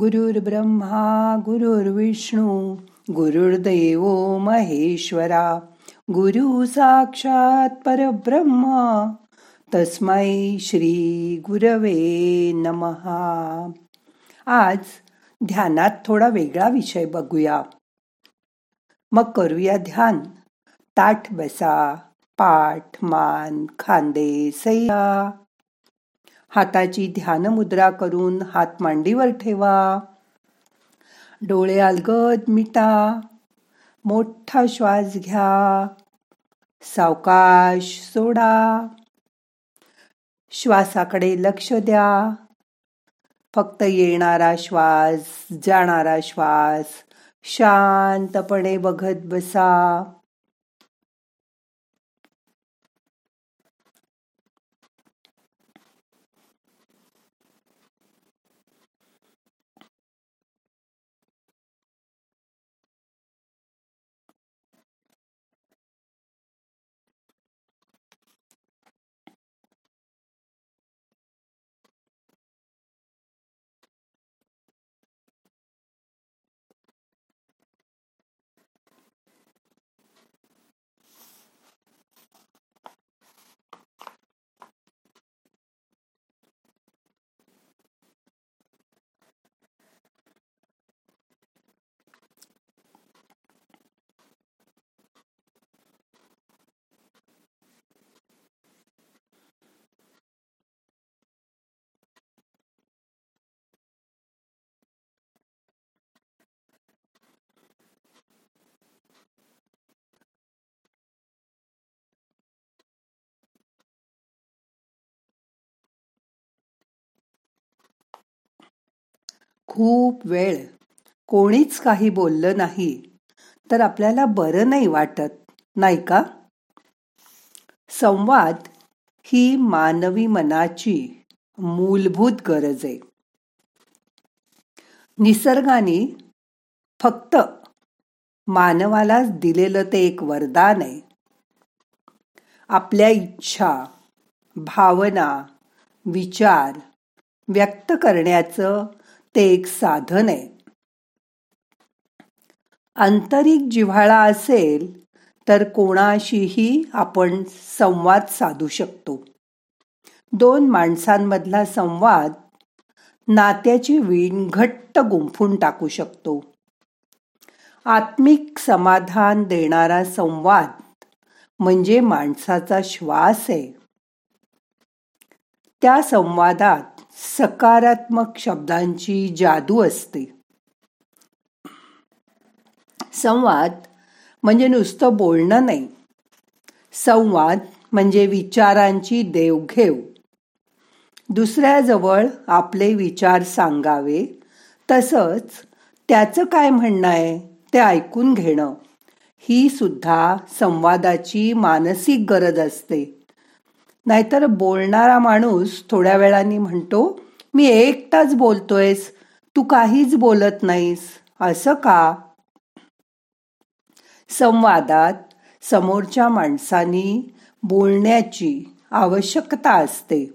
गुरुर्ब्रह्मा गुरुर्विष्णू गुरुर्देव महेश्वरा गुरु साक्षात परब्रह्मा तस्मै श्री गुरवे नमहा आज ध्यानात थोडा वेगळा विषय बघूया. मग करूया ध्यान. ताठ बसा पाठ मान खांदे सैया हाताची ध्यान मुद्रा करून हात मांडीवर ठेवा. डोळे अलगद मिटा. मोठा श्वास घ्या. सावकाश सोडा. श्वासाकडे लक्ष द्या. फक्त येणारा श्वास जाणारा श्वास शांतपणे बघत बसा. खूप वेळ. कोणीच काही बोललं नाही. तर आपल्याला बरं नाही वाटत नाही का? संवाद ही मानवी मनाची मूलभूत गरज आहे. निसर्गाने फक्त मानवालाच दिलेलं ते एक वरदान आहे. आपल्या इच्छा भावना विचार व्यक्त करण्याचं ते एक साधन आहे. आंतरिक जिव्हाळा असेल तर कोणाशीही आपण संवाद साधू शकतो. दोन माणसांमधला संवाद नात्याची वीण घट्ट गुंफून टाकू शकतो. आत्मिक समाधान देणारा संवाद म्हणजे माणसाचा श्वास आहे. त्या संवादात सकारात्मक शब्दांची जादू असते. संवाद म्हणजे नुसतं बोलणं नाही. संवाद म्हणजे विचारांची देवघेव. दुसऱ्याजवळ आपले विचार सांगावे तसंच त्याचं काय म्हणणं आहे ते ऐकून घेणं ही सुद्धा संवादाची मानसिक गरज असते. नाहीतर बोलणारा माणूस थोड्या वेळाने म्हणतो मी एकटाच बोलतोयस तू काहीच बोलत नाहीस असं का? संवादात समोरच्या माणसानी बोलण्याची आवश्यकता असते.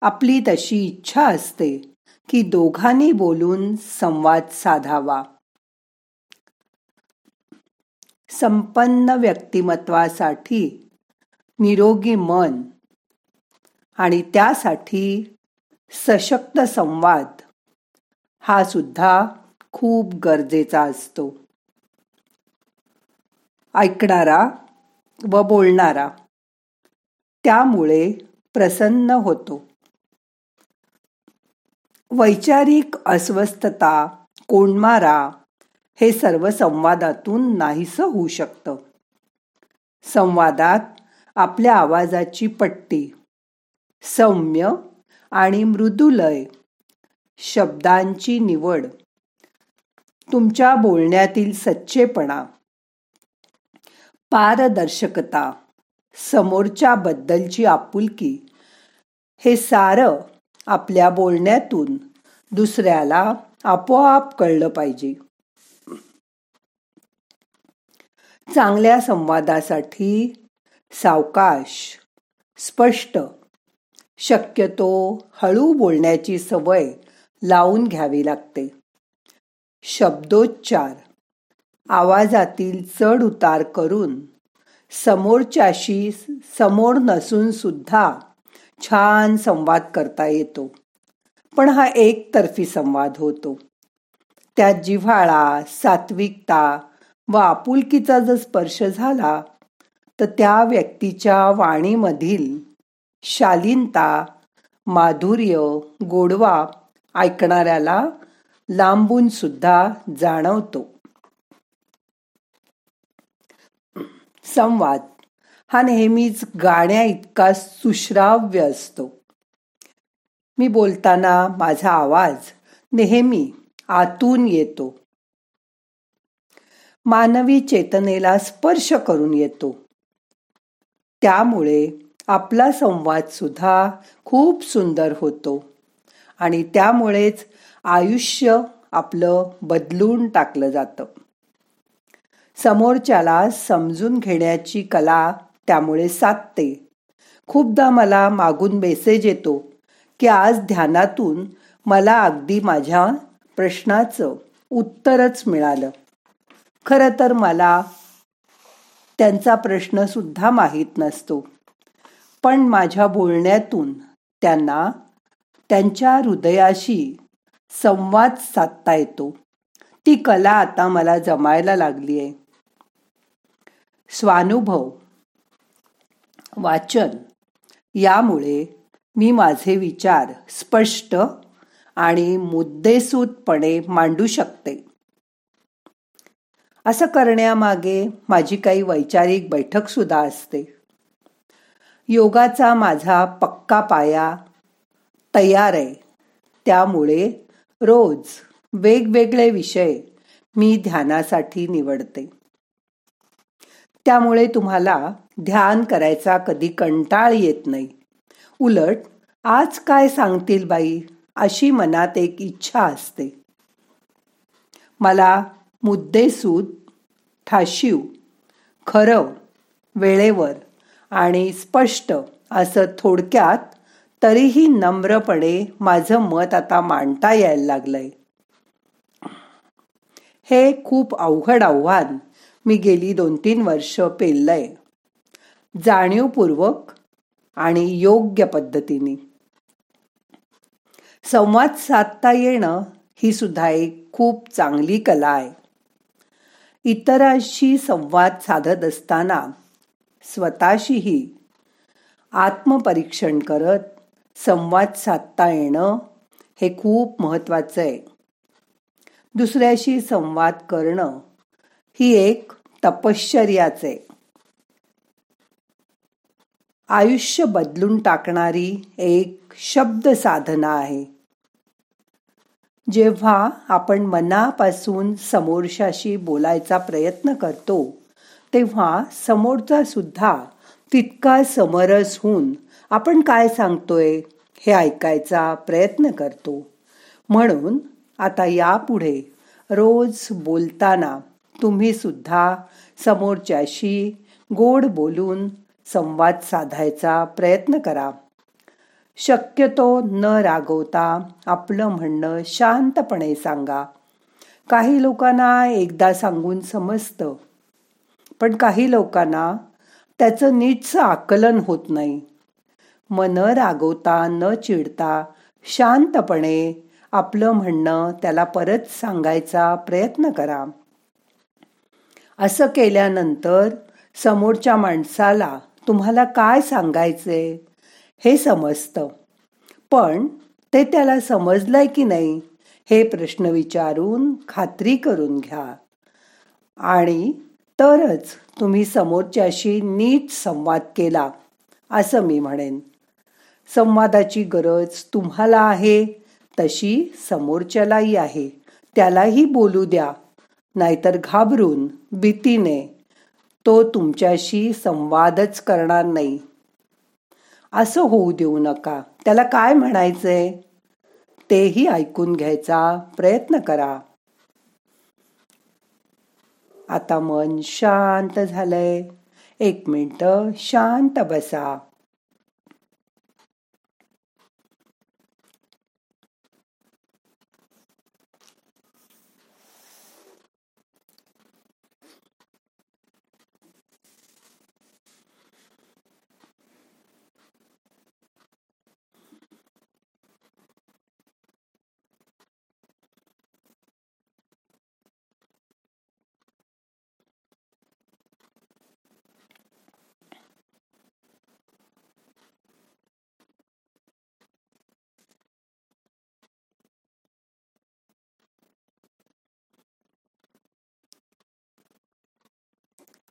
आपली तशी इच्छा असते की दोघांनी बोलून संवाद साधावा. संपन्न व्यक्तिमत्वासाठी निरोगी मन आणि त्यासाठी सशक्त संवाद हा सुद्धा खूप गरजेचा असतो. ऐकणारा व बोलणारा त्यामुळे प्रसन्न होतो. वैचारिक अस्वस्थता कोंडमारा हे सर्व संवादातून नाहीस होऊ शकतं. संवादात आपल्या आवाजाची पट्टी सौम्य आणि मृदुलय शब्दांची निवड. तुमच्या बोलण्यातील सच्चेपणा. पारदर्शकता. समोरच्या बद्दलची आपुलकी. हे सारं आपल्या बोलण्यातून दुसऱ्याला आपोआप कळलं पाहिजे. चांगल्या संवादासाठी सावकाश स्पष्ट शक्यतो हळू बोलण्याची सवय लावून घ्यावी लागते. शब्दोच्चार. आवाजातील चढ उतार करून समोरच्याशी समोर नसून सुद्धा छान संवाद करता येतो. पण हा एकतर्फी संवाद होतो. त्यात जिव्हाळा सात्विकता व आपुलकीचा जर स्पर्श झाला तर त्या व्यक्तीच्या वाणीमधील शालीनता माधुर्य गोडवा ऐकणाऱ्याला लांबून सुद्धा जाणवतो. संवाद. हा नेहमीच गाण्या इतका सुश्राव्य असतो. मी बोलताना माझा आवाज नेहमी आतून येतो. मानवी चेतनेला स्पर्श करून येतो. त्यामुळे आपला संवादसुद्धा खूप सुंदर होतो. आणि त्यामुळेच आयुष्य आपलं बदलून टाकलं जातं. समोरच्याला समजून घेण्याची कला त्यामुळे साधते. खूपदा मला मागून मेसेज येतो की आज ध्यानातून मला अगदी माझ्या प्रश्नाचं उत्तरच मिळालं. खरं तर मला त्यांचा प्रश्नसुद्धा माहीत नसतो. पण माझ्या बोलण्यातून त्यांना त्यांच्या हृदयाशी संवाद साधता येतो. ती कला आता मला जमायला लागली आहे. स्वानुभव वाचन यामुळे मी माझे विचार स्पष्ट आणि मुद्देसूदपणे मांडू शकते. असं करण्यामागे माझी काही वैचारिक बैठक सुद्धा असते. योगाचा माझा पक्का पाया तयार आहे. त्यामुळे रोज वेगवेगळे विषय मी ध्यानासाठी निवडते. त्यामुळे तुम्हाला ध्यान करायचा कधी कंटाळ येत नाही. उलट आज काय सांगतील बाई? अशी मनात एक इच्छा असते. मला मुद्देसूद ठाशीव खरं वेळेवर आणि स्पष्ट असं थोडक्यात तरीही नम्रपणे माझं मत आता मांडता यायला लागलंय. हे खूप अवघड आव्हान मी गेली दोन तीन वर्ष पेललंय. जाणीवपूर्वक आणि योग्य पद्धतीने. संवाद साधता येणं ही सुद्धा एक खूप चांगली कला आहे. इतरांशी संवाद साधत असताना स्वतःशीही. आत्मपरीक्षण करत संवाद साधता येणं हे खूप महत्वाचं आहे. दुसऱ्याशी संवाद करणं ही एक तपश्चर्याच आहे. आयुष्य बदलून टाकणारी एक शब्द साधना आहे. जेव्हा आपण मनापासून समोरशाशी बोलायचा प्रयत्न करतो तेव्हा समोरचा सुद्धा तितका समरस होऊन आपण काय सांगतोय हे ऐकायचा प्रयत्न करतो. म्हणून आता यापुढे रोज बोलताना तुम्ही सुद्धा समोरच्याशी गोड बोलून संवाद साधायचा प्रयत्न करा. शक्यतो न रागवता आपलं म्हणणं शांतपणे सांगा. काही लोकांना एकदा सांगून समजतं. पण काही लोकांना त्याचं नीटचं आकलन होत नाही. मन रागवता न चिडता शांतपणे आपलं म्हणणं त्याला परत सांगायचा प्रयत्न करा. असं केल्यानंतर समोरच्या माणसाला तुम्हाला काय सांगायचे हे समजतं. पण ते त्याला समजलंय की नाही हे प्रश्न विचारून खात्री करून घ्या. आणि तरच तुम्ही समोरच्याशी नीट संवाद केला असं मी म्हणेन. संवादाची गरज तुम्हाला आहे तशी समोरच्यालाही आहे. त्यालाही बोलू द्या नाहीतर घाबरून भीतीने तो तुमच्याशी संवादच करणार नाही. असं होऊ देऊ नका. त्याला काय म्हणायचंय? तेही ऐकून घ्यायचा प्रयत्न करा. आता मन शांत झालंय. एक मिनटं शांत बसा.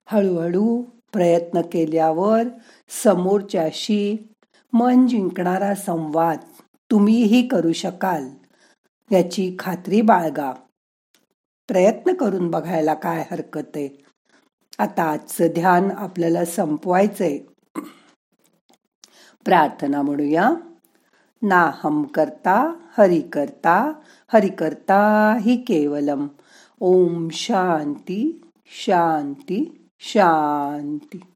हळूहळू प्रयत्न केल्यावर समोरच्याशी मन जिंकणारा संवाद तुम्हीही करू शकाल याची खात्री बाळगा. प्रयत्न करून बघायला काय हरकत आहे आता आजचं ध्यान आपल्याला संपवायचंय. प्रार्थना म्हणूया. ना हम करता हरि करता हरि करता ही केवलम. ओम शांती शांती. शांती.